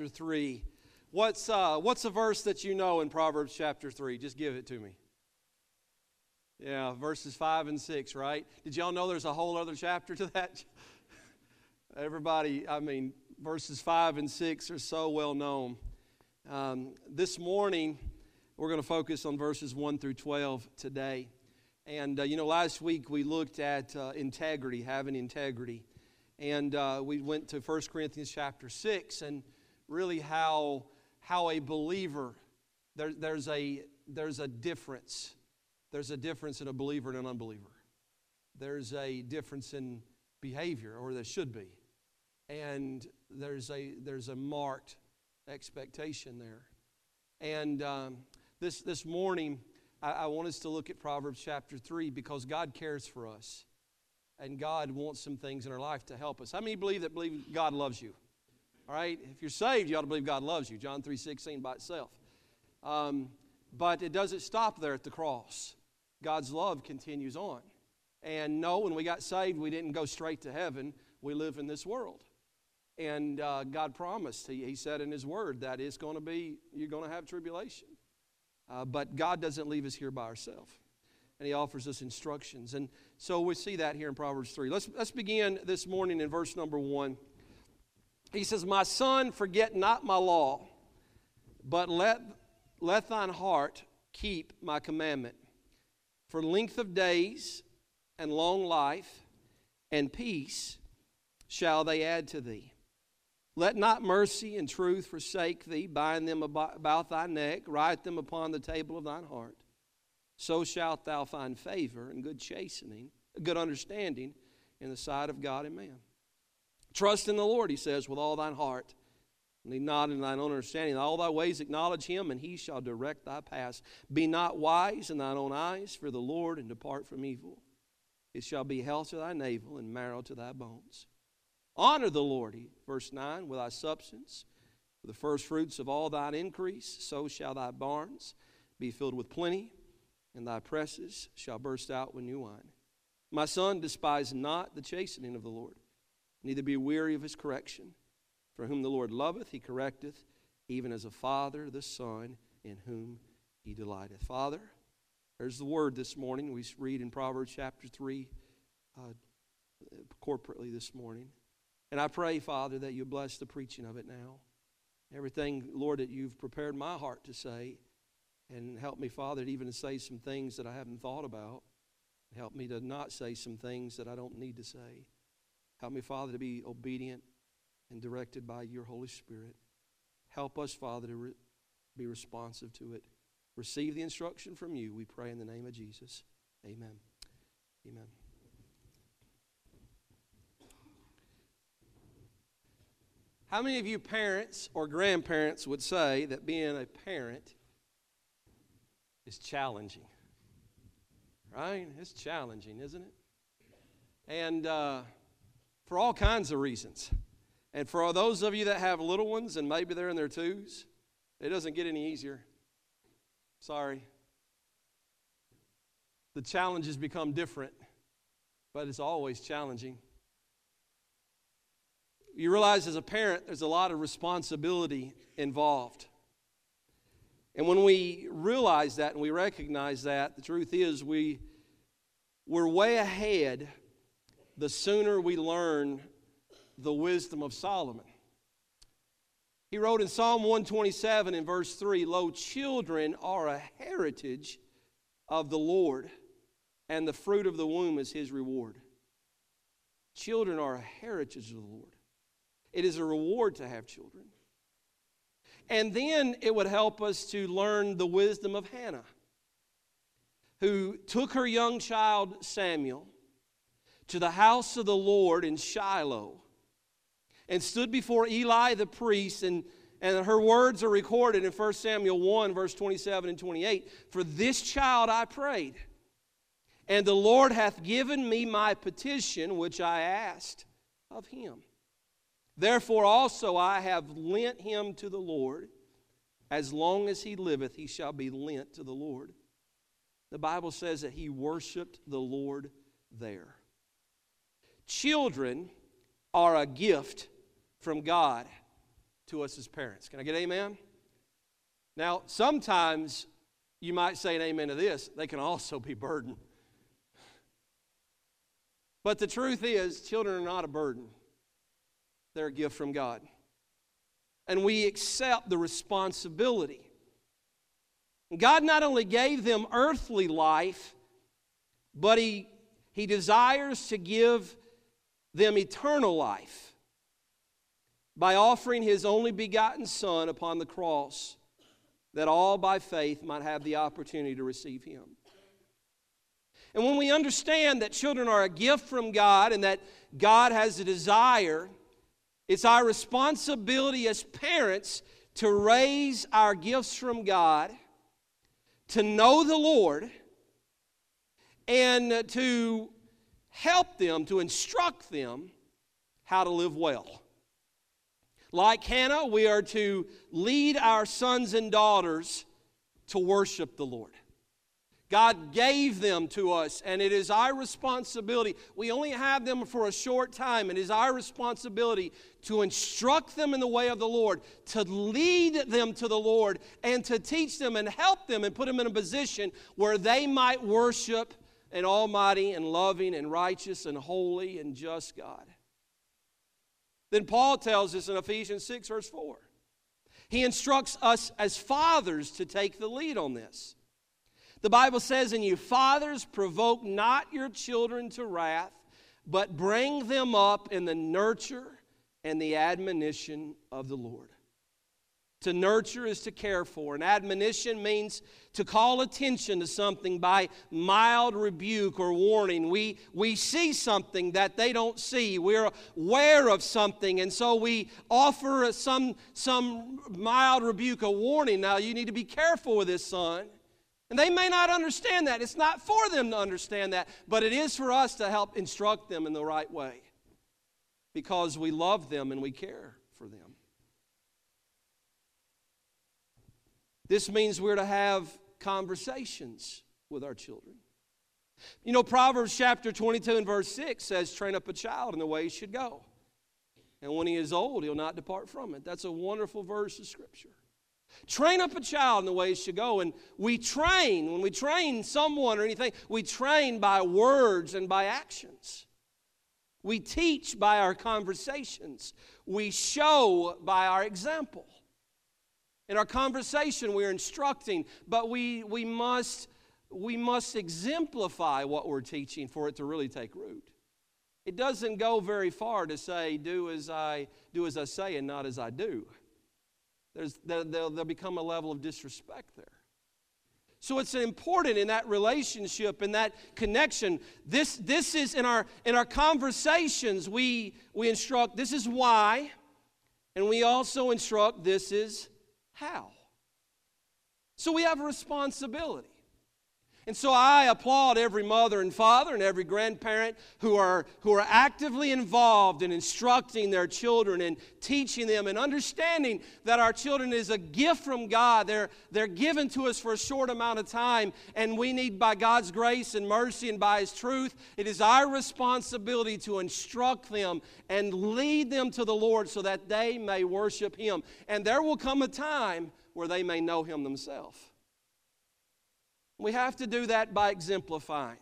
chapter 3. What's, uh, what's a verse that you know in Proverbs chapter 3? Just give it to me. Yeah, verses 5 and 6, right? Did y'all know there's a whole other chapter to that? Everybody, I mean, verses 5 and 6 are so well known. Um, this morning, we're going to focus on verses 1 through 12 today. And, uh, you know, last week we looked at uh, integrity, having integrity. And uh, we went to 1 Corinthians chapter 6 and really how, how a believer, there, there's, a, there's a difference there's a difference in a believer and an unbeliever. There's a difference in behavior, or there should be. And there's a, there's a marked expectation there. And um, this, this morning, I, I want us to look at Proverbs chapter 3 because God cares for us. And God wants some things in our life to help us. How many believe that believe God loves you? All right? If you're saved, you ought to believe God loves you. John 3.16 by itself. Um, but it doesn't stop there at the cross. God's love continues on. And no, when we got saved, we didn't go straight to heaven. We live in this world. And uh, God promised, he, he said in His Word, that it's going to be, you're going to have tribulation. Uh, but God doesn't leave us here by ourselves. And He offers us instructions. And so we see that here in Proverbs 3. Let's, let's begin this morning in verse number 1. He says, My son, forget not my law, but let, let thine heart keep my commandment. For length of days and long life and peace shall they add to thee. Let not mercy and truth forsake thee. Bind them about thy neck, write them upon the table of thine heart. So shalt thou find favor and good chastening, good understanding in the sight of God and man. Trust in the Lord, he says, with all thine heart Lean not in thine own understanding. In all thy ways acknowledge him, and he shall direct thy paths. Be not wise in thine own eyes, fear the Lord, and depart from evil. It shall be health to thy navel and marrow to thy bones. Honor the Lord, verse 9, with thy substance, with the first fruits of all thine increase. So shall thy barns be filled with plenty, and thy presses shall burst out with new wine. My son, despise not the chastening of the Lord, neither be weary of his correction. For whom the Lord loveth, he correcteth, even as a father the son in whom he delighteth. Father, there's the word this morning. We read in Proverbs chapter 3 uh, corporately this morning. And I pray, Father, that you bless the preaching of it now. Everything, Lord, that you've prepared my heart to say. And help me, Father, even to say some things that I haven't thought about. Help me to not say some things that I don't need to say. Help me, Father, to be obedient and directed by your Holy Spirit. Help us, Father, to re- be responsive to it. Receive the instruction from you, we pray in the name of Jesus. Amen. Amen. How many of you parents or grandparents would say that being a parent is challenging? Right? It's challenging, isn't it? And uh, for all kinds of reasons. And for those of you that have little ones and maybe they're in their twos, it doesn't get any easier. Sorry. The challenges become different, but it's always challenging. You realize as a parent, there's a lot of responsibility involved. And when we realize that and we recognize that, the truth is we, we're way ahead the sooner we learn the wisdom of Solomon. He wrote in Psalm 127 in verse 3 Lo, children are a heritage of the Lord, and the fruit of the womb is his reward. Children are a heritage of the Lord. It is a reward to have children. And then it would help us to learn the wisdom of Hannah, who took her young child Samuel to the house of the Lord in Shiloh and stood before Eli the priest, and, and her words are recorded in 1 Samuel 1, verse 27 and 28. For this child I prayed, and the Lord hath given me my petition which I asked of him. Therefore also I have lent him to the Lord. As long as he liveth, he shall be lent to the Lord. The Bible says that he worshiped the Lord there. Children are a gift from God to us as parents. Can I get amen? Now, sometimes you might say an amen to this, they can also be burden. But the truth is, children are not a burden, they're a gift from God. And we accept the responsibility. God not only gave them earthly life, but He, he desires to give them eternal life by offering His only begotten Son upon the cross that all by faith might have the opportunity to receive Him. And when we understand that children are a gift from God and that God has a desire, it's our responsibility as parents to raise our gifts from God, to know the Lord, and to help them, to instruct them how to live well. Like Hannah, we are to lead our sons and daughters to worship the Lord. God gave them to us, and it is our responsibility. We only have them for a short time. It is our responsibility to instruct them in the way of the Lord, to lead them to the Lord, and to teach them and help them and put them in a position where they might worship an almighty and loving and righteous and holy and just God. Then Paul tells us in Ephesians 6, verse 4. He instructs us as fathers to take the lead on this. The Bible says, And you fathers provoke not your children to wrath, but bring them up in the nurture and the admonition of the Lord. To nurture is to care for. And admonition means to call attention to something by mild rebuke or warning. We, we see something that they don't see. We're aware of something, and so we offer some, some mild rebuke, a warning. Now, you need to be careful with this, son. And they may not understand that. It's not for them to understand that, but it is for us to help instruct them in the right way because we love them and we care for them. This means we're to have conversations with our children. You know, Proverbs chapter 22 and verse 6 says, Train up a child in the way he should go. And when he is old, he'll not depart from it. That's a wonderful verse of Scripture. Train up a child in the way he should go. And we train, when we train someone or anything, we train by words and by actions. We teach by our conversations. We show by our example. In our conversation, we're instructing, but we, we, must, we must exemplify what we're teaching for it to really take root. It doesn't go very far to say, do as I, do as I say and not as I do. There's, there, there'll, there'll become a level of disrespect there. So it's important in that relationship, in that connection. This, this is in our, in our conversations, we, we instruct this is why, and we also instruct this is how? So we have a responsibility. And so I applaud every mother and father and every grandparent who are, who are actively involved in instructing their children and teaching them and understanding that our children is a gift from God. They're, they're given to us for a short amount of time, and we need, by God's grace and mercy and by His truth, it is our responsibility to instruct them and lead them to the Lord so that they may worship Him. And there will come a time where they may know Him themselves. We have to do that by exemplifying.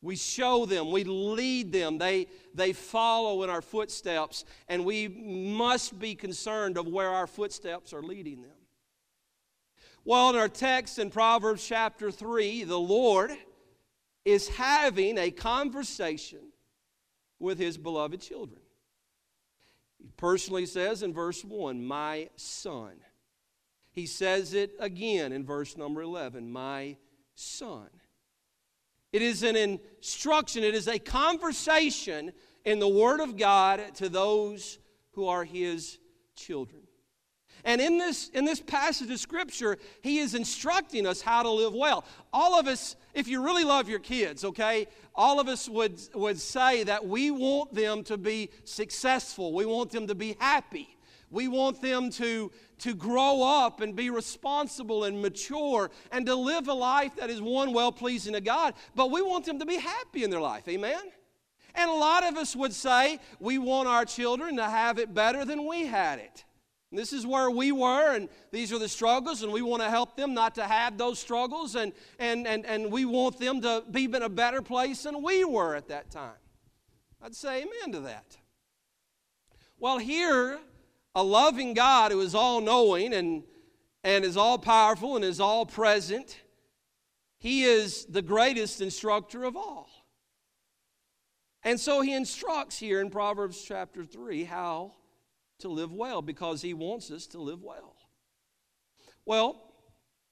We show them, we lead them, they, they follow in our footsteps, and we must be concerned of where our footsteps are leading them. Well, in our text in Proverbs chapter 3, the Lord is having a conversation with his beloved children. He personally says in verse 1, My son. He says it again in verse number 11 My son. It is an instruction, it is a conversation in the Word of God to those who are His children. And in this, in this passage of Scripture, He is instructing us how to live well. All of us, if you really love your kids, okay, all of us would, would say that we want them to be successful, we want them to be happy. We want them to, to grow up and be responsible and mature and to live a life that is one well pleasing to God. But we want them to be happy in their life. Amen? And a lot of us would say we want our children to have it better than we had it. This is where we were, and these are the struggles, and we want to help them not to have those struggles, and, and, and, and we want them to be in a better place than we were at that time. I'd say amen to that. Well, here, a loving God who is all knowing and, and is all powerful and is all present, he is the greatest instructor of all. And so he instructs here in Proverbs chapter 3 how to live well because He wants us to live well. Well,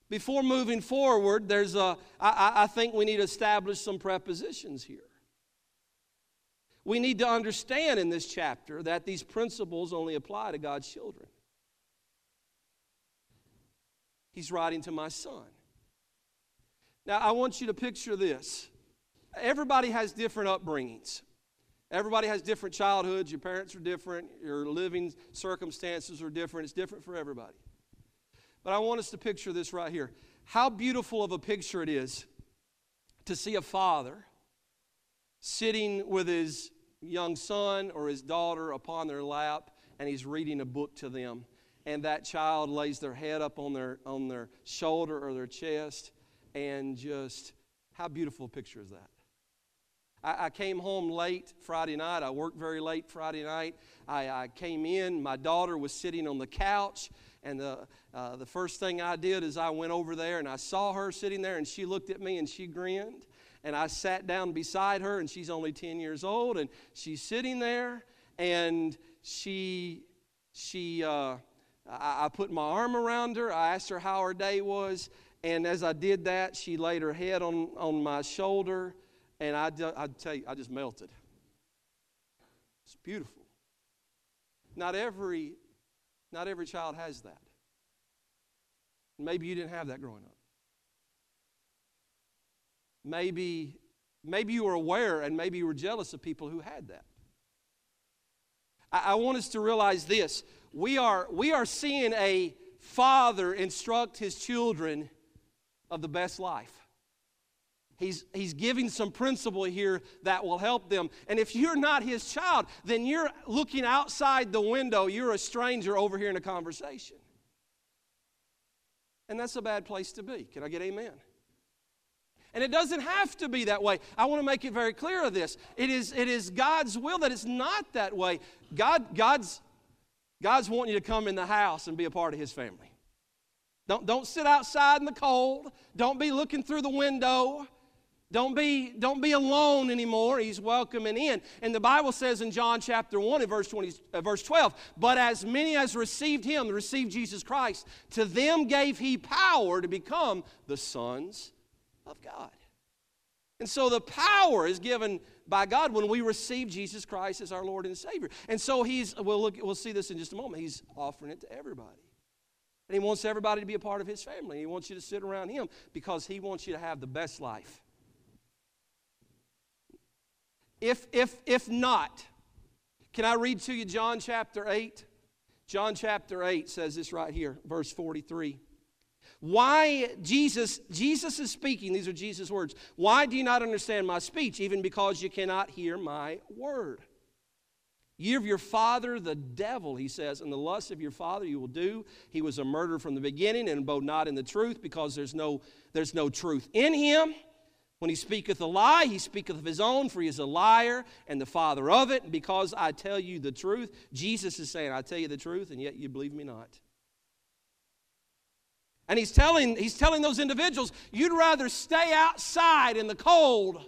before moving forward, there's a, I, I think we need to establish some prepositions here. We need to understand in this chapter that these principles only apply to God's children. He's writing to my son. Now, I want you to picture this. Everybody has different upbringings. Everybody has different childhoods. Your parents are different. Your living circumstances are different. It's different for everybody. But I want us to picture this right here. How beautiful of a picture it is to see a father sitting with his young son or his daughter upon their lap and he's reading a book to them. And that child lays their head up on their, on their shoulder or their chest. And just, how beautiful a picture is that? I, I, came home late Friday night. I worked very late Friday night. I, I came in. My daughter was sitting on the couch. And the, uh, the first thing I did is I went over there and I saw her sitting there and she looked at me and she grinned. And I sat down beside her and she's only 10 years old and she's sitting there and she, she, uh, I, I put my arm around her. I asked her how her day was. And as I did that, she laid her head on, on my shoulder and I, I tell you, I just melted. It's beautiful. Not every, not every child has that. Maybe you didn't have that growing up. Maybe, maybe you were aware and maybe you were jealous of people who had that. I, I want us to realize this. We are, we are seeing a father instruct his children of the best life. He's, he's giving some principle here that will help them. And if you're not his child, then you're looking outside the window. You're a stranger over here in a conversation. And that's a bad place to be. Can I get amen? And it doesn't have to be that way. I want to make it very clear of this. It is, it is God's will that it's not that way. God, God's, God's wanting you to come in the house and be a part of his family. Don't, don't sit outside in the cold. Don't be looking through the window. Don't be, don't be alone anymore. He's welcoming in. And the Bible says in John chapter 1 and verse, 20, uh, verse 12, But as many as received him, received Jesus Christ, to them gave he power to become the sons of God. And so the power is given by God when we receive Jesus Christ as our Lord and Savior. And so he's, we'll, look, we'll see this in just a moment, he's offering it to everybody. And he wants everybody to be a part of his family. He wants you to sit around him because he wants you to have the best life. If, if, if not, can I read to you John chapter 8? John chapter 8 says this right here, verse 43. Why Jesus Jesus is speaking these are Jesus words. Why do you not understand my speech even because you cannot hear my word? You of your father the devil, he says, and the lust of your father you will do. He was a murderer from the beginning and abode not in the truth because there's no there's no truth in him. When he speaketh a lie, he speaketh of his own, for he is a liar and the father of it. And because I tell you the truth, Jesus is saying, I tell you the truth, and yet you believe me not. And he's telling, he's telling those individuals, you'd rather stay outside in the cold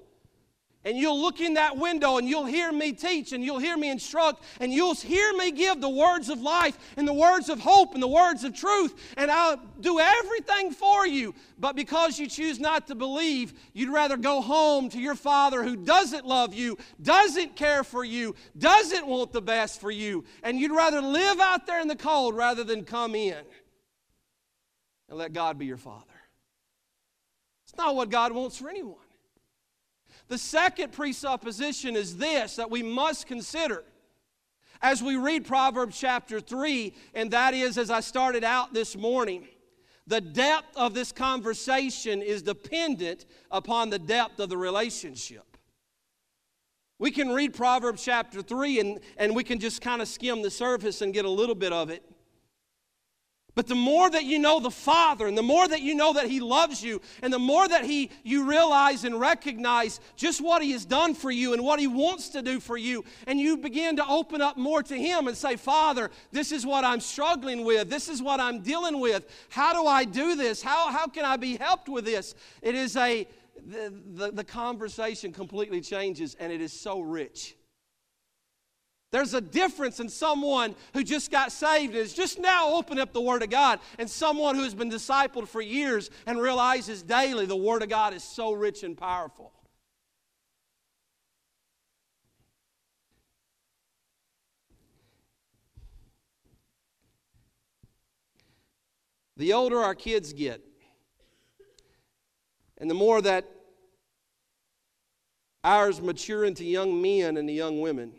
and you'll look in that window and you'll hear me teach and you'll hear me instruct and you'll hear me give the words of life and the words of hope and the words of truth. And I'll do everything for you. But because you choose not to believe, you'd rather go home to your father who doesn't love you, doesn't care for you, doesn't want the best for you. And you'd rather live out there in the cold rather than come in and let God be your father. It's not what God wants for anyone. The second presupposition is this that we must consider as we read Proverbs chapter 3, and that is, as I started out this morning, the depth of this conversation is dependent upon the depth of the relationship. We can read Proverbs chapter 3 and, and we can just kind of skim the surface and get a little bit of it. But the more that you know the Father, and the more that you know that He loves you, and the more that He you realize and recognize just what He has done for you and what He wants to do for you, and you begin to open up more to Him and say, Father, this is what I'm struggling with, this is what I'm dealing with. How do I do this? How, how can I be helped with this? It is a the, the, the conversation completely changes, and it is so rich. There's a difference in someone who just got saved and is just now opening up the Word of God and someone who has been discipled for years and realizes daily the Word of God is so rich and powerful. The older our kids get, and the more that ours mature into young men and the young women,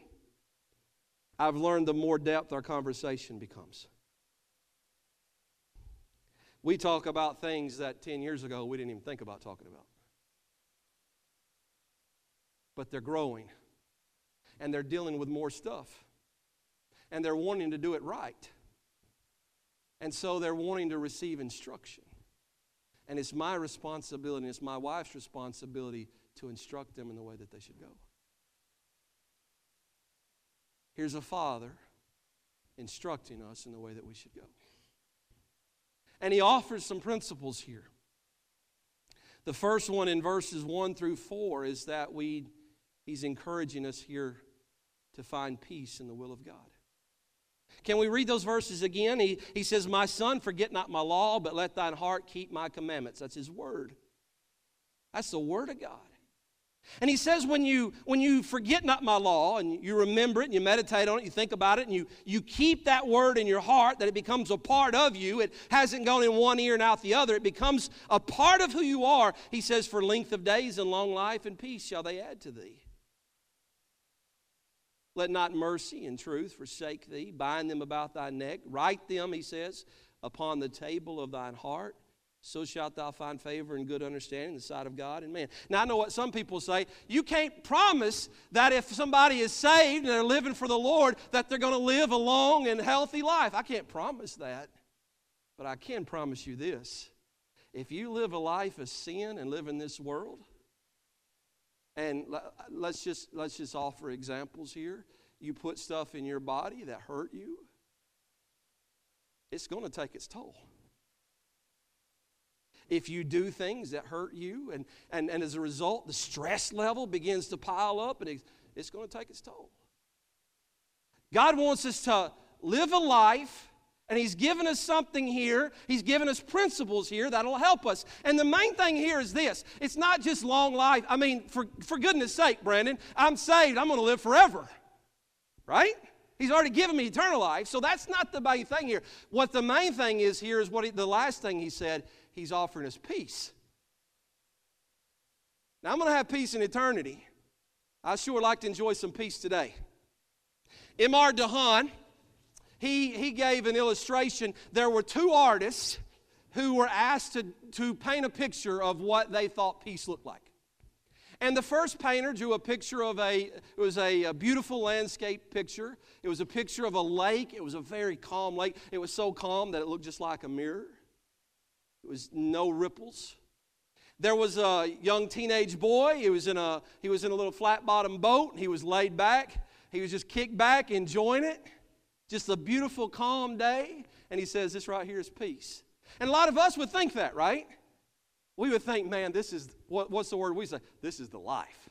I've learned the more depth our conversation becomes. We talk about things that 10 years ago we didn't even think about talking about. But they're growing, and they're dealing with more stuff, and they're wanting to do it right. And so they're wanting to receive instruction. And it's my responsibility, it's my wife's responsibility to instruct them in the way that they should go. Here's a father instructing us in the way that we should go. And he offers some principles here. The first one in verses 1 through 4 is that we he's encouraging us here to find peace in the will of God. Can we read those verses again? He, he says, My son, forget not my law, but let thine heart keep my commandments. That's his word. That's the word of God. And he says, when you, when you forget not my law and you remember it and you meditate on it, you think about it, and you, you keep that word in your heart, that it becomes a part of you. It hasn't gone in one ear and out the other. It becomes a part of who you are. He says, For length of days and long life and peace shall they add to thee. Let not mercy and truth forsake thee. Bind them about thy neck. Write them, he says, upon the table of thine heart so shalt thou find favor and good understanding in the sight of God and man. Now, I know what some people say. You can't promise that if somebody is saved and they're living for the Lord, that they're going to live a long and healthy life. I can't promise that. But I can promise you this if you live a life of sin and live in this world, and let's just, let's just offer examples here. You put stuff in your body that hurt you, it's going to take its toll if you do things that hurt you, and, and, and as a result, the stress level begins to pile up and it's, going to take its toll. God wants us to live a life. And he's given us something here. He's given us principles here that'll help us. And the main thing here is this it's not just long life. I mean, for, for goodness sake, Brandon, I'm saved. I'm going to live forever. Right? He's already given me eternal life. So that's not the main thing here. What the main thing is here is what he, the last thing he said He's offering us peace. Now, I'm going to have peace in eternity. I sure like to enjoy some peace today. Emar Dahan, he, he gave an illustration. There were two artists who were asked to, to paint a picture of what they thought peace looked like. And the first painter drew a picture of a, it was a, a, beautiful landscape picture. It was a picture of a lake. It was a very calm lake. It was so calm that it looked just like a mirror. It was no ripples. There was a young teenage boy. He was in a, he was in a little flat bottom boat. He was laid back. He was just kicked back, enjoying it. Just a beautiful, calm day. And he says, This right here is peace. And a lot of us would think that, right? We would think, man, this is, what, what's the word we say? This is the life.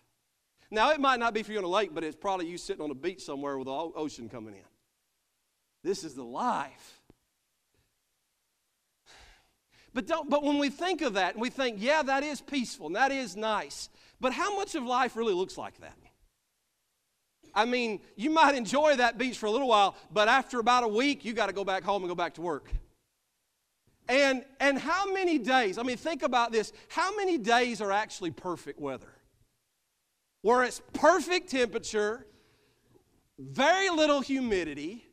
Now, it might not be for you on a lake, but it's probably you sitting on a beach somewhere with the ocean coming in. This is the life. But, don't, but when we think of that and we think, yeah, that is peaceful and that is nice, but how much of life really looks like that? I mean, you might enjoy that beach for a little while, but after about a week, you got to go back home and go back to work. And, and how many days, I mean, think about this how many days are actually perfect weather? Where it's perfect temperature, very little humidity,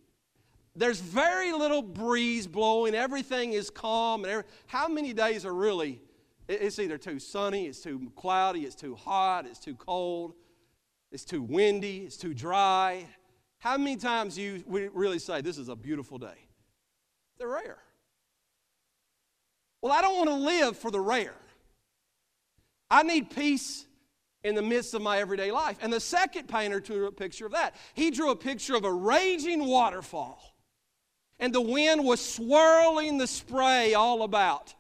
there's very little breeze blowing. Everything is calm. And every, how many days are really? It's either too sunny, it's too cloudy, it's too hot, it's too cold, it's too windy, it's too dry. How many times you really say this is a beautiful day? They're rare. Well, I don't want to live for the rare. I need peace in the midst of my everyday life. And the second painter drew a picture of that. He drew a picture of a raging waterfall, and the wind was swirling the spray all about.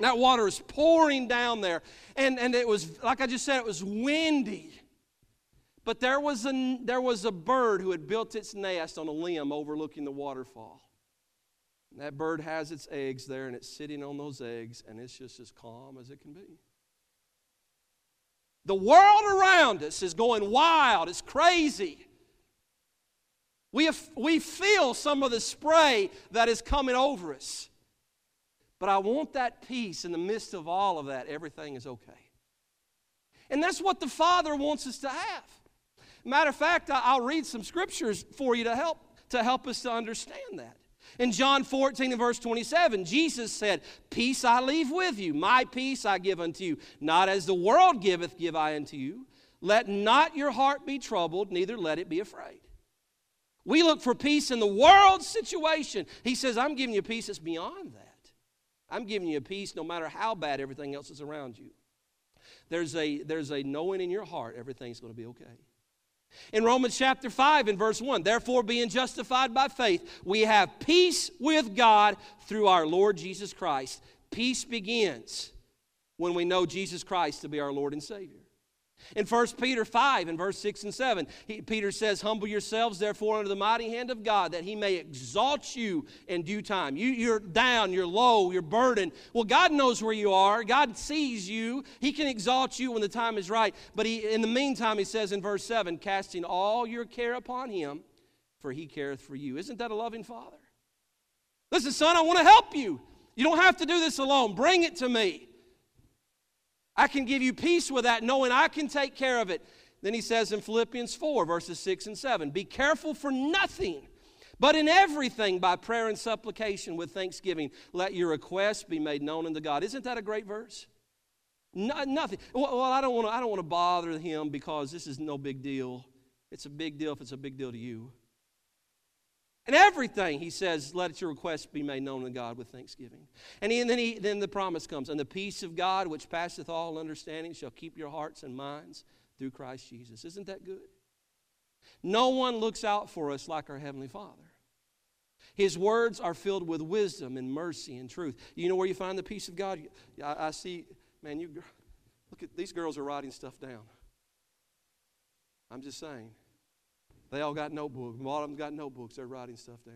That water is pouring down there. And, and it was, like I just said, it was windy. But there was, a, there was a bird who had built its nest on a limb overlooking the waterfall. And that bird has its eggs there, and it's sitting on those eggs, and it's just as calm as it can be. The world around us is going wild, it's crazy. We, have, we feel some of the spray that is coming over us. But I want that peace in the midst of all of that. Everything is okay. And that's what the Father wants us to have. Matter of fact, I'll read some scriptures for you to help to help us to understand that. In John 14 and verse 27, Jesus said, Peace I leave with you, my peace I give unto you. Not as the world giveth, give I unto you. Let not your heart be troubled, neither let it be afraid. We look for peace in the world situation. He says, I'm giving you peace that's beyond that. I'm giving you peace no matter how bad everything else is around you. There's a, there's a knowing in your heart everything's going to be okay. In Romans chapter 5 and verse 1, therefore, being justified by faith, we have peace with God through our Lord Jesus Christ. Peace begins when we know Jesus Christ to be our Lord and Savior. In 1 Peter 5 and verse 6 and 7, he, Peter says, Humble yourselves, therefore, under the mighty hand of God, that he may exalt you in due time. You, you're down, you're low, you're burdened. Well, God knows where you are. God sees you. He can exalt you when the time is right. But he, in the meantime, he says in verse 7, Casting all your care upon him, for he careth for you. Isn't that a loving Father? Listen, son, I want to help you. You don't have to do this alone. Bring it to me. I can give you peace with that, knowing I can take care of it. Then he says in Philippians 4, verses 6 and 7 Be careful for nothing, but in everything by prayer and supplication with thanksgiving, let your requests be made known unto God. Isn't that a great verse? No, nothing. Well, I don't want to. I don't want to bother him because this is no big deal. It's a big deal if it's a big deal to you. And everything, he says, let your requests be made known to God with thanksgiving. And, he, and then, he, then the promise comes, and the peace of God, which passeth all understanding, shall keep your hearts and minds through Christ Jesus. Isn't that good? No one looks out for us like our Heavenly Father. His words are filled with wisdom and mercy and truth. You know where you find the peace of God? I, I see, man, you look at these girls are writing stuff down. I'm just saying. They all got notebooks. A lot of them got notebooks. They're writing stuff down.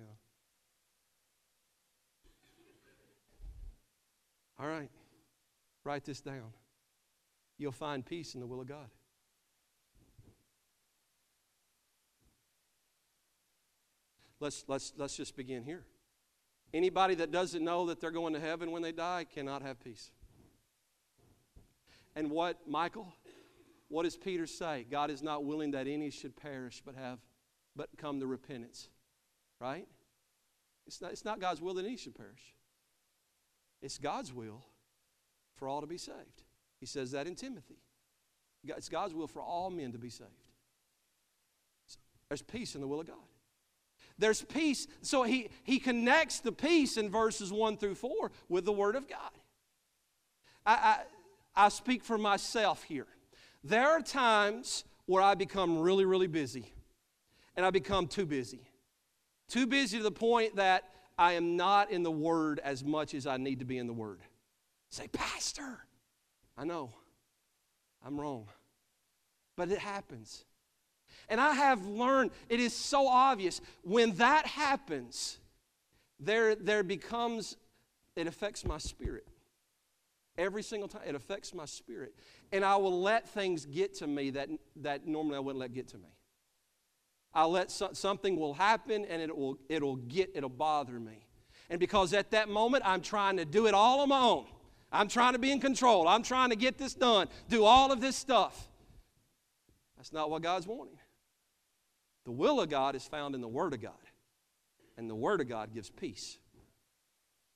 All right, write this down. You'll find peace in the will of God. Let's, let's, let's just begin here. Anybody that doesn't know that they're going to heaven when they die cannot have peace. And what, Michael? What does Peter say? God is not willing that any should perish, but have but come to repentance. Right? It's not, it's not God's will that any should perish. It's God's will for all to be saved. He says that in Timothy. It's God's will for all men to be saved. There's peace in the will of God. There's peace. So he, he connects the peace in verses 1 through 4 with the Word of God. I, I, I speak for myself here. There are times where I become really, really busy and I become too busy. Too busy to the point that I am not in the Word as much as I need to be in the Word. Say, Pastor, I know I'm wrong, but it happens. And I have learned, it is so obvious, when that happens, there, there becomes, it affects my spirit. Every single time, it affects my spirit. And I will let things get to me that, that normally I wouldn't let get to me. I'll let so, something will happen and it will, it'll get, it'll bother me. And because at that moment I'm trying to do it all on my own. I'm trying to be in control. I'm trying to get this done, do all of this stuff. That's not what God's wanting. The will of God is found in the Word of God. And the Word of God gives peace.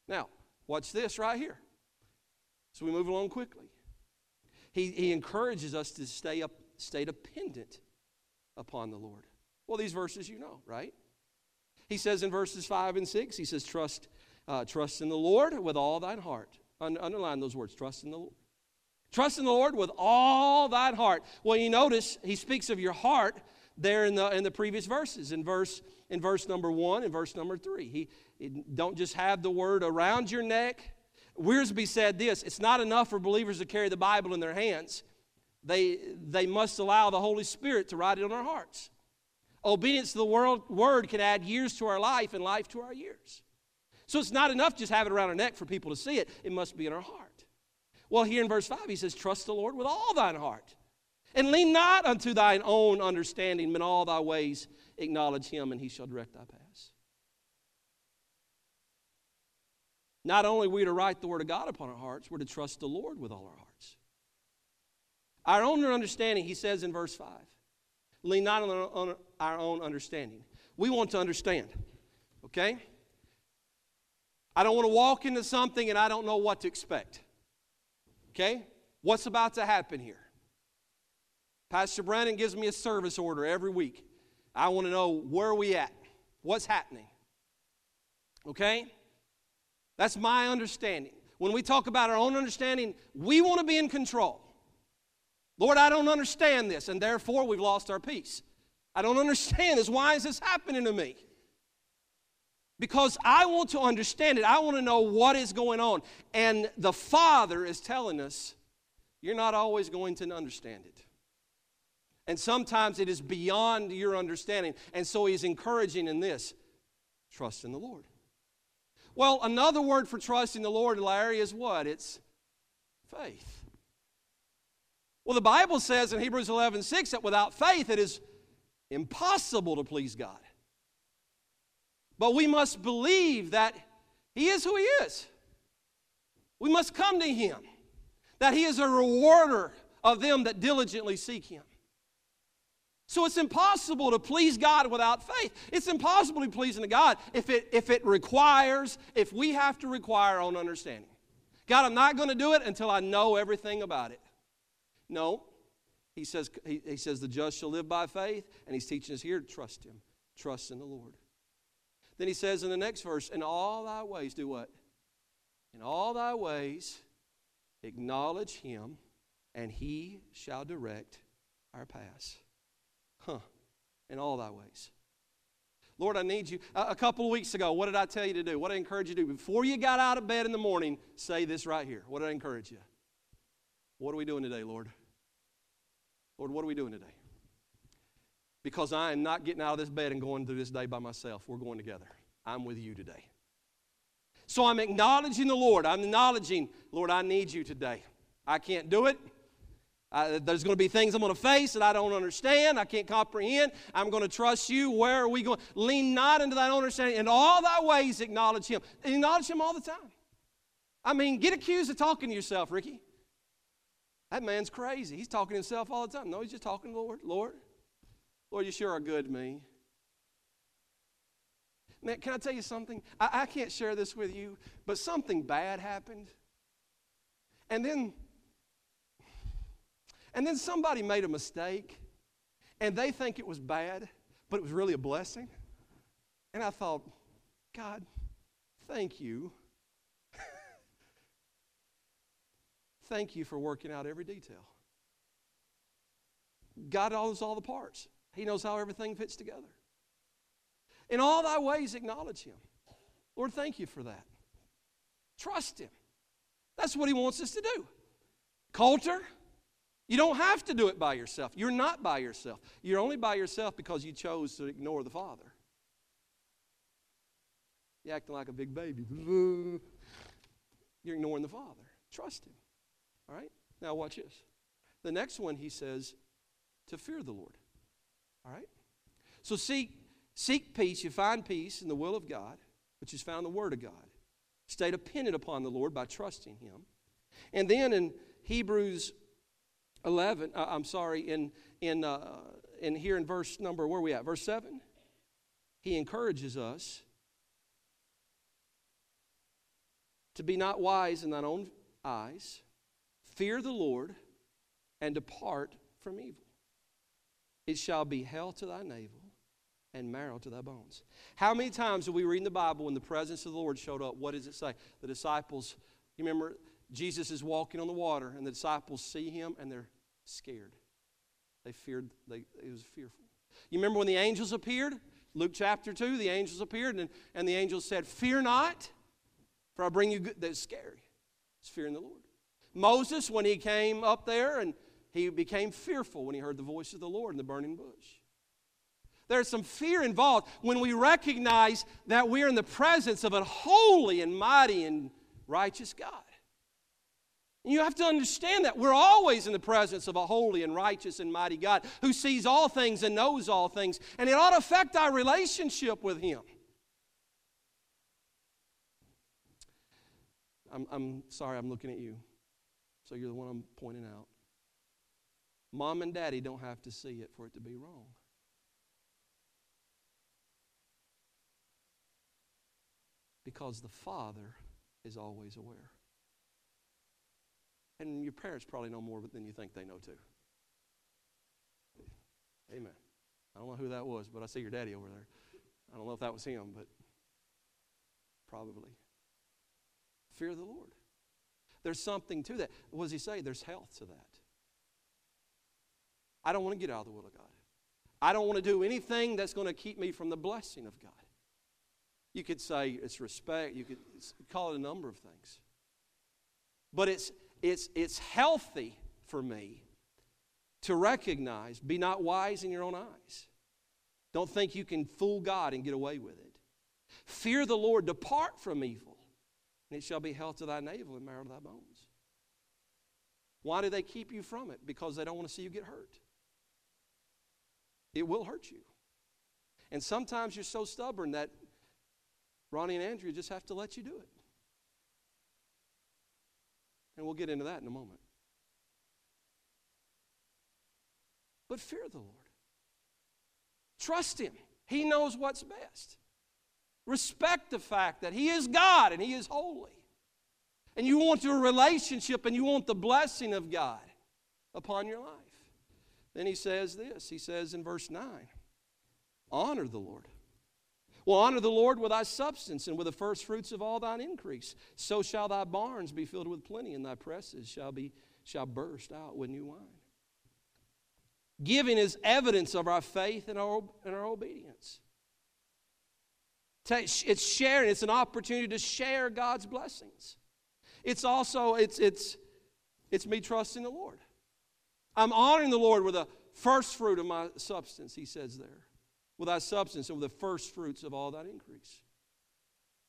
Now, watch this right here. So we move along quickly. He, he encourages us to stay up, stay dependent upon the Lord. Well, these verses you know, right? He says in verses 5 and 6, he says, Trust Uh, trust in the Lord with all thine heart. Un- underline those words. Trust in the Lord. Trust in the Lord with all thine heart. Well, you notice he speaks of your heart there in the in the previous verses. In verse in verse number one and verse number three. He, he don't just have the word around your neck. Wiersbe said this: It's not enough for believers to carry the Bible in their hands. They they must allow the Holy Spirit to write it on our hearts. Obedience to the world, word can add years to our life and life to our years. So it's not enough just have it around our neck for people to see it. It must be in our heart. Well, here in verse 5, he says, Trust the Lord with all thine heart. And lean not unto thine own understanding, but in all thy ways acknowledge him, and he shall direct thy paths. Not only we to write the word of God upon our hearts, we're to trust the Lord with all our hearts. Our own understanding, he says in verse 5, lean not on our own understanding. We want to understand, okay? I don't want to walk into something and I don't know what to expect. Okay? What's about to happen here? Pastor Brandon gives me a service order every week. I want to know where are we at? What's happening? Okay? That's my understanding. When we talk about our own understanding, we want to be in control. Lord, I don't understand this, and therefore we've lost our peace. I don't understand this. Why is this happening to me? because I want to understand it. I want to know what is going on. And the Father is telling us, you're not always going to understand it. And sometimes it is beyond your understanding. And so he's encouraging in this trust in the Lord. Well, another word for trust in the Lord, Larry, is what? It's faith. Well, the Bible says in Hebrews 11 6 that without faith it is impossible to please God. But we must believe that He is who He is. We must come to Him, that He is a rewarder of them that diligently seek Him. So it's impossible to please God without faith. It's impossible to be pleasing to God if it, if it requires, if we have to require our own understanding. God, I'm not going to do it until I know everything about it. No. He says, he, he says the just shall live by faith, and he's teaching us here to trust him. Trust in the Lord. Then he says in the next verse, In all thy ways, do what? In all thy ways, acknowledge him, and he shall direct our paths. Huh. In all thy ways. Lord, I need you. A, couple of weeks ago, what did I tell you to do? What did I encourage you to do? Before you got out of bed in the morning, say this right here. What did I encourage you? What are we doing today, Lord? Lord, what are we doing today? because I am not getting out of this bed and going through this day by myself. We're going together. I'm with you today. So I'm acknowledging the Lord. I'm acknowledging, Lord, I need you today. I can't do it. I, there's going to be things I'm going to face that I don't understand. I can't comprehend. I'm going to trust you. Where are we going? Lean not into own understanding. In all thy ways, acknowledge him. Acknowledge him all the time. I mean, get accused of talking to yourself, Rickey. That man's crazy. He's talking to himself all the time. No, he's just talking Lord. Lord, Lord, you sure are good to me. Man, can I tell you something? I, I can't share this with you, but something bad happened. And then, and then somebody made a mistake, and they think it was bad, but it was really a blessing. And I thought, God, thank you. thank you for working out every detail. God knows all the parts. He knows how everything fits together. In all thy ways, acknowledge Him. Lord, thank you for that. Trust Him. That's what He wants us to do. Coulter, you don't have to do it by yourself. You're not by yourself. You're only by yourself because you chose to ignore the Father. You're acting like a big baby. You're ignoring the Father. Trust Him. All right? Now, watch this. The next one, he says, to fear the Lord. All right? So seek, seek peace. You find peace in the will of God, which is found in the Word of God. Stay dependent upon the Lord by trusting Him. And then in Hebrews 11, uh, I'm sorry, in, in, uh, in here in verse number, where we at? Verse 7. He encourages us to be not wise in thine own eyes, fear the Lord, and depart from evil. It shall be hell to thy navel and marrow to thy bones. How many times do we read in the Bible when the presence of the Lord showed up? What does it say? The disciples, you remember, Jesus is walking on the water, and the disciples see him and they're scared. They feared, they, it was fearful. You remember when the angels appeared? Luke chapter 2, the angels appeared, and, and the angels said, Fear not, for I bring you good. That's scary. It's fearing the Lord. Moses, when he came up there, and he became fearful when he heard the voice of the Lord in the burning bush. There's some fear involved when we recognize that we're in the presence of a holy and mighty and righteous God. And you have to understand that we're always in the presence of a holy and righteous and mighty God who sees all things and knows all things, and it ought to affect our relationship with Him. I'm, I'm sorry, I'm looking at you. So you're the one I'm pointing out. Mom and daddy don't have to see it for it to be wrong. Because the Father is always aware. And your parents probably know more than you think they know too. Amen. I don't know who that was, but I see your daddy over there. I don't know if that was him, but probably. Fear the Lord. There's something to that. What does he say? There's health to that. I don't want to get out of the will of God. I don't want to do anything that's going to keep me from the blessing of God. You could say it's respect, you could call it a number of things. But it's it's, it's healthy for me to recognize be not wise in your own eyes. Don't think you can fool God and get away with it. Fear the Lord, depart from evil, and it shall be health to thy navel and marrow to thy bones. Why do they keep you from it? Because they don't want to see you get hurt. It will hurt you. And sometimes you're so stubborn that Ronnie and Andrea just have to let you do it. And we'll get into that in a moment. But fear the Lord. Trust Him. He knows what's best. Respect the fact that He is God and He is holy. And you want your relationship and you want the blessing of God upon your life. Then He says this He says in verse 9 Honor the Lord well, honor the Lord with thy substance and with the first fruits of all thine increase. So shall thy barns be filled with plenty, and thy presses shall, be, shall burst out with new wine. Giving is evidence of our faith and our, and our obedience. It's sharing, it's an opportunity to share God's blessings. It's also, it's, it's, it's me trusting the Lord. I'm honoring the Lord with the first fruit of my substance, he says there with thy substance and with the first fruits of all that increase.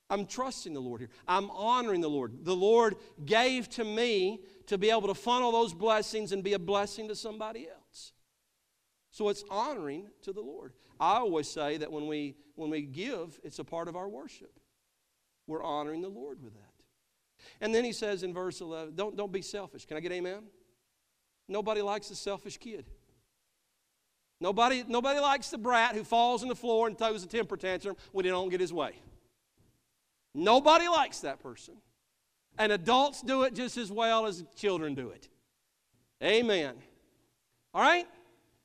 I'm trusting the Lord here. I'm honoring the Lord. The Lord gave to me to be able to funnel those blessings and be a blessing to somebody else. So it's honoring to the Lord. I always say that when we when we give, it's a part of our worship. We're honoring the Lord with that. And then he says in verse 11, don't, don't be selfish. Can I get amen? Nobody likes a selfish kid. Nobody, nobody likes the brat who falls on the floor and throws a temper tantrum when he don't get his way. Nobody likes that person. And adults do it just as well as children do it. Amen. All right?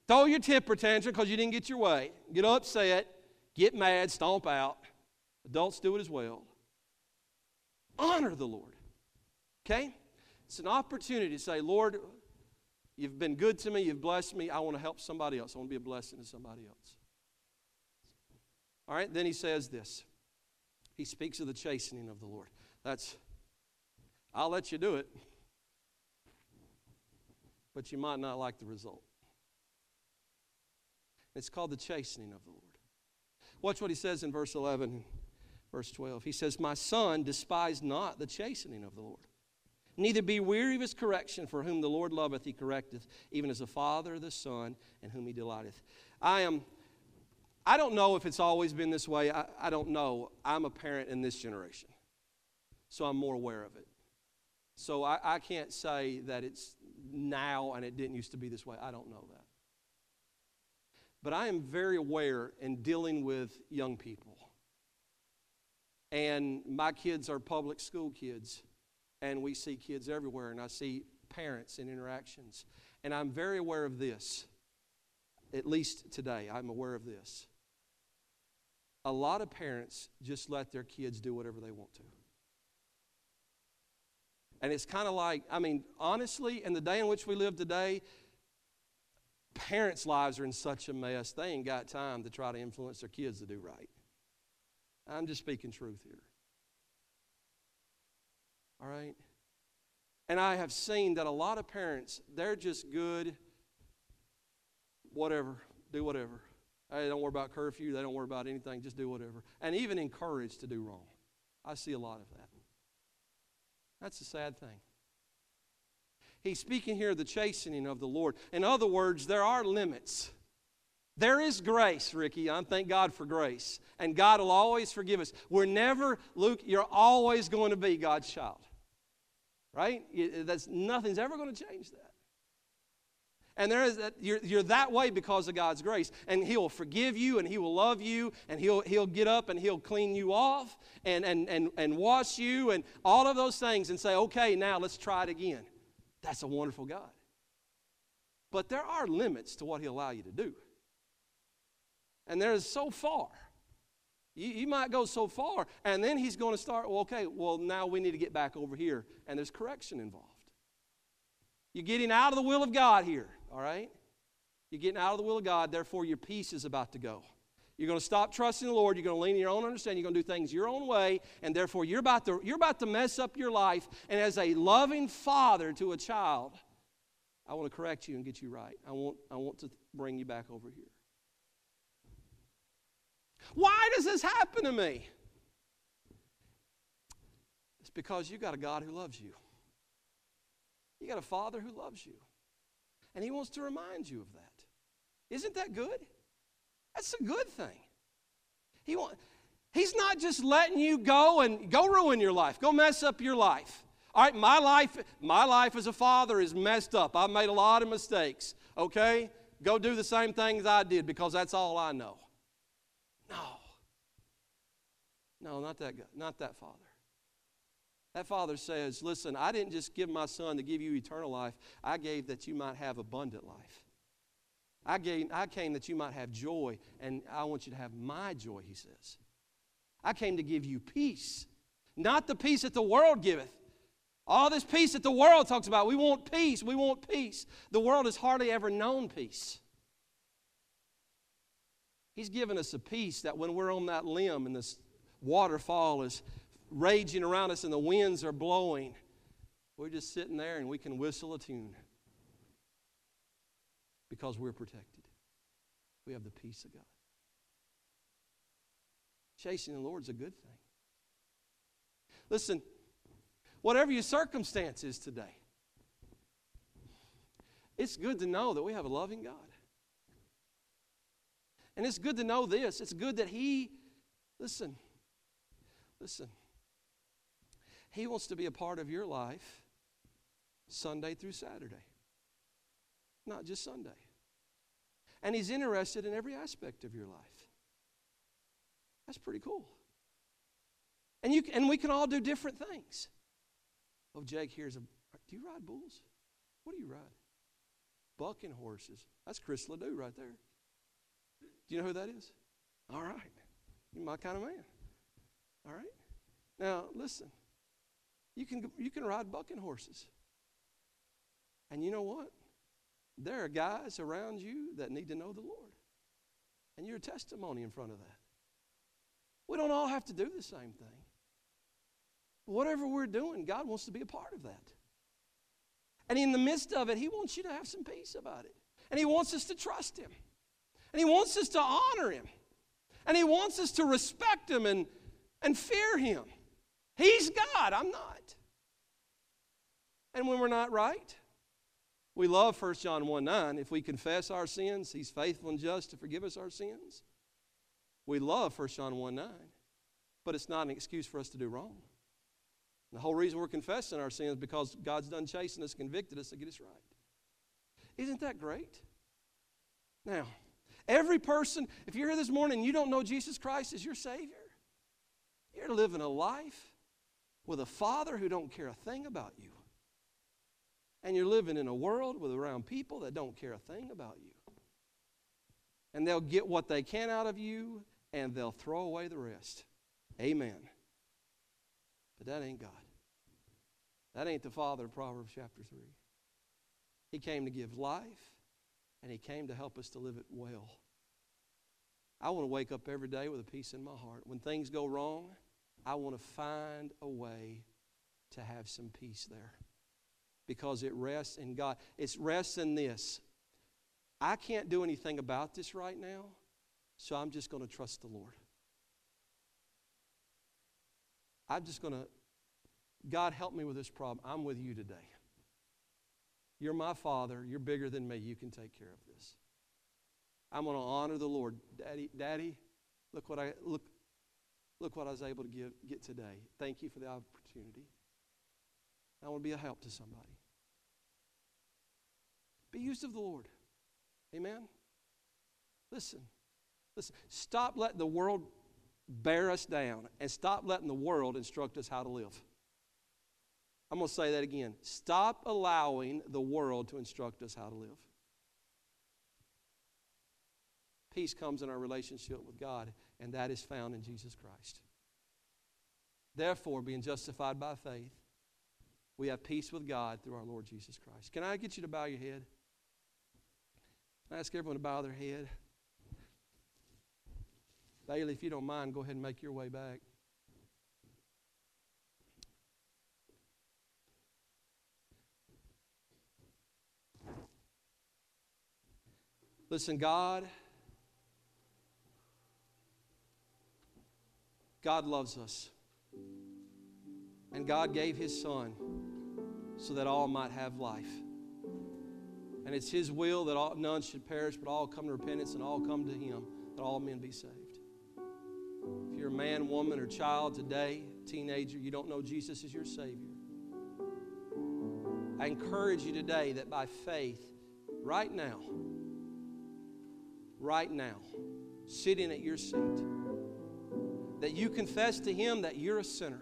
Throw your temper tantrum because you didn't get your way. Get upset, get mad, stomp out. Adults do it as well. Honor the Lord. Okay? It's an opportunity to say, Lord, You've been good to me. You've blessed me. I want to help somebody else. I want to be a blessing to somebody else. All right, then he says this. He speaks of the chastening of the Lord. That's, I'll let you do it, but you might not like the result. It's called the chastening of the Lord. Watch what he says in verse 11, verse 12. He says, My son, despise not the chastening of the Lord Neither be weary of his correction, for whom the Lord loveth, he correcteth, even as a father the son, in whom he delighteth. I am, I don't know if it's always been this way. I, I don't know. I'm a parent in this generation, so I'm more aware of it. So I, I can't say that it's now and it didn't used to be this way. I don't know that. But I am very aware in dealing with young people. And my kids are public school kids and we see kids everywhere, and I see parents in interactions. And I'm very aware of this, at least today, I'm aware of this. a lot of parents just let their kids do whatever they want to. And it's kind of like, I mean, honestly, in the day in which we live today, parents' lives are in such a mess, they ain't got time to try to influence their kids to do right. I'm just speaking truth here. All right? And I have seen that a lot of parents, they're just good, whatever, do whatever. They don't worry about curfew, they don't worry about anything, just do whatever. And even encouraged to do wrong. I see a lot of that. That's a sad thing. He's speaking here of the chastening of the Lord. In other words, there are limits. There is grace, Ricky. I thank God for grace. And God will always forgive us. We're never, Luke, you're always going to be God's child. Right? Uh, that's, nothing's ever going to change that. And there is that you're, you're that way because of God's grace. And He'll forgive you and He will love you and He'll, he'll get up and He'll clean you off and, and, and, and wash you and all of those things and say, okay, now let's try it again. That's a wonderful God. But there are limits to what He'll allow you to do. And there is so far. You, you might go so far, and then He's going to start, well, okay, well, now we need to get back over here. And there's correction involved. You're getting out of the will of God here, all right? You're getting out of the will of God, therefore your peace is about to go. You're going to stop trusting the Lord. You're going to lean on your own understanding. You're going to do things your own way, and therefore you're about to, you're about to mess up your life. And as a loving father to a child, I want to correct you and get you right. I want, I want to bring you back over here. Why does this happen to me? It's because you got a God who loves you. You got a father who loves you. And he wants to remind you of that. Isn't that good? That's a good thing. He want, he's not just letting you go and go ruin your life, go mess up your life. All right, my life, my life as a father is messed up. I've made a lot of mistakes. Okay? Go do the same things I did because that's all I know. No. No, not that God, not that father. That father says, Listen, I didn't just give my son to give you eternal life, I gave that you might have abundant life. I, gave, I came that you might have joy, and I want you to have my joy, he says. I came to give you peace, not the peace that the world giveth. All this peace that the world talks about, we want peace, we want peace. The world has hardly ever known peace. He's given us a peace that when we're on that limb and this waterfall is raging around us and the winds are blowing, we're just sitting there and we can whistle a tune because we're protected. We have the peace of God. Chasing the Lord is a good thing. Listen, whatever your circumstance is today, it's good to know that we have a loving God. And it's good to know this. It's good that He, listen, listen, he wants to be a part of your life Sunday through Saturday, not just Sunday. And He's interested in every aspect of your life. That's pretty cool. And, you, and we can all do different things. Oh, Jake, here's a. Do you ride bulls? What do you ride? Bucking horses. That's Chris Ledoux right there. You know who that is? All right. You're my kind of man. All right. Now, listen. You can, you can ride bucking horses. And you know what? There are guys around you that need to know the Lord. And you're a testimony in front of that. We don't all have to do the same thing. Whatever we're doing, God wants to be a part of that. And in the midst of it, He wants you to have some peace about it. And He wants us to trust Him. And He wants us to honor Him. And He wants us to respect Him and, and fear Him. He's God, I'm not. And when we're not right, we love 1 John 1 9. If we confess our sins, He's faithful and just to forgive us our sins. We love 1 John 1 9. But it's not an excuse for us to do wrong. The whole reason we're confessing our sins because God's done chasing us, convicted us to get us right. Isn't that great? Now, every person, if you're here this morning and you don't know Jesus Christ as your Savior, you're living a life with a father who don't care a thing about you. And you're living in a world with around people that don't care a thing about you. And they'll get what they can out of you and they'll throw away the rest. Amen. But that ain't God. That ain't the Father of Proverbs chapter 3. He came to give life, and He came to help us to live it well. I want to wake up every day with a peace in my heart. When things go wrong, I want to find a way to have some peace there because it rests in God. It rests in this. I can't do anything about this right now, so I'm just going to trust the Lord. I'm just going to, God, help me with this problem. I'm with you today. You're my father. You're bigger than me. You can take care of this. I'm going to honor the Lord. Daddy, Daddy, look what I look look what I was able to give, get today. Thank you for the opportunity. I want to be a help to somebody. Be used of the Lord. Amen. Listen. Listen. Stop letting the world bear us down and stop letting the world instruct us how to live. I'm going to say that again. Stop allowing the world to instruct us how to live. Peace comes in our relationship with God, and that is found in Jesus Christ. Therefore, being justified by faith, we have peace with God through our Lord Jesus Christ. Can I get you to bow your head? I ask everyone to bow their head. Bailey, if you don't mind, go ahead and make your way back. Listen, God, God loves us. And God gave His Son so that all might have life. And it's His will that all, none should perish, but all come to repentance and all come to Him, that all men be saved. If you're a man, woman, or child today, teenager, you don't know Jesus as your Savior, I encourage you today that by faith, right now, right now, sitting at your seat, that you confess to Him that you're a sinner,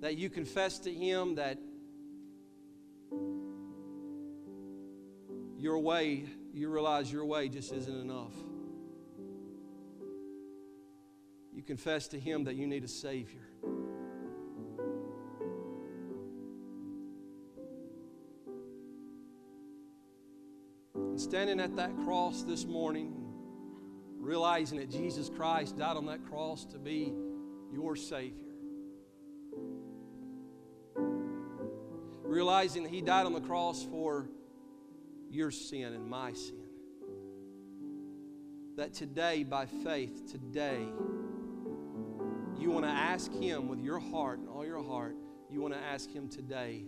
that you confess to Him that your way, you realize your way just isn't enough. You confess to Him that you need a Savior. Standing at that cross this morning, realizing that Jesus Christ died on that cross to be your Savior. Realizing that He died on the cross for your sin and my sin. That today, by faith, today, you want to ask Him with your heart and all your heart, you want to ask Him today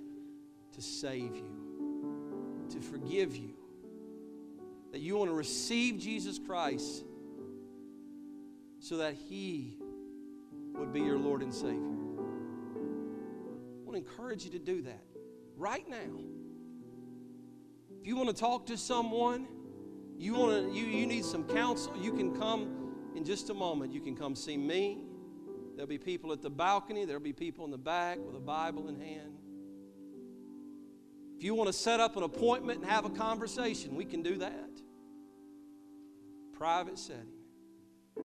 to save you, to forgive you, that you want to receive Jesus Christ so that He would be your Lord and Savior. I want to encourage you to do that right now. If you want to talk to someone, you want to you, you need some counsel, you can come in just a moment. You can come see me. There'll be people at the balcony, there'll be people in the back with a Bible in hand. If you want to set up an appointment and have a conversation, we can do that. Private setting.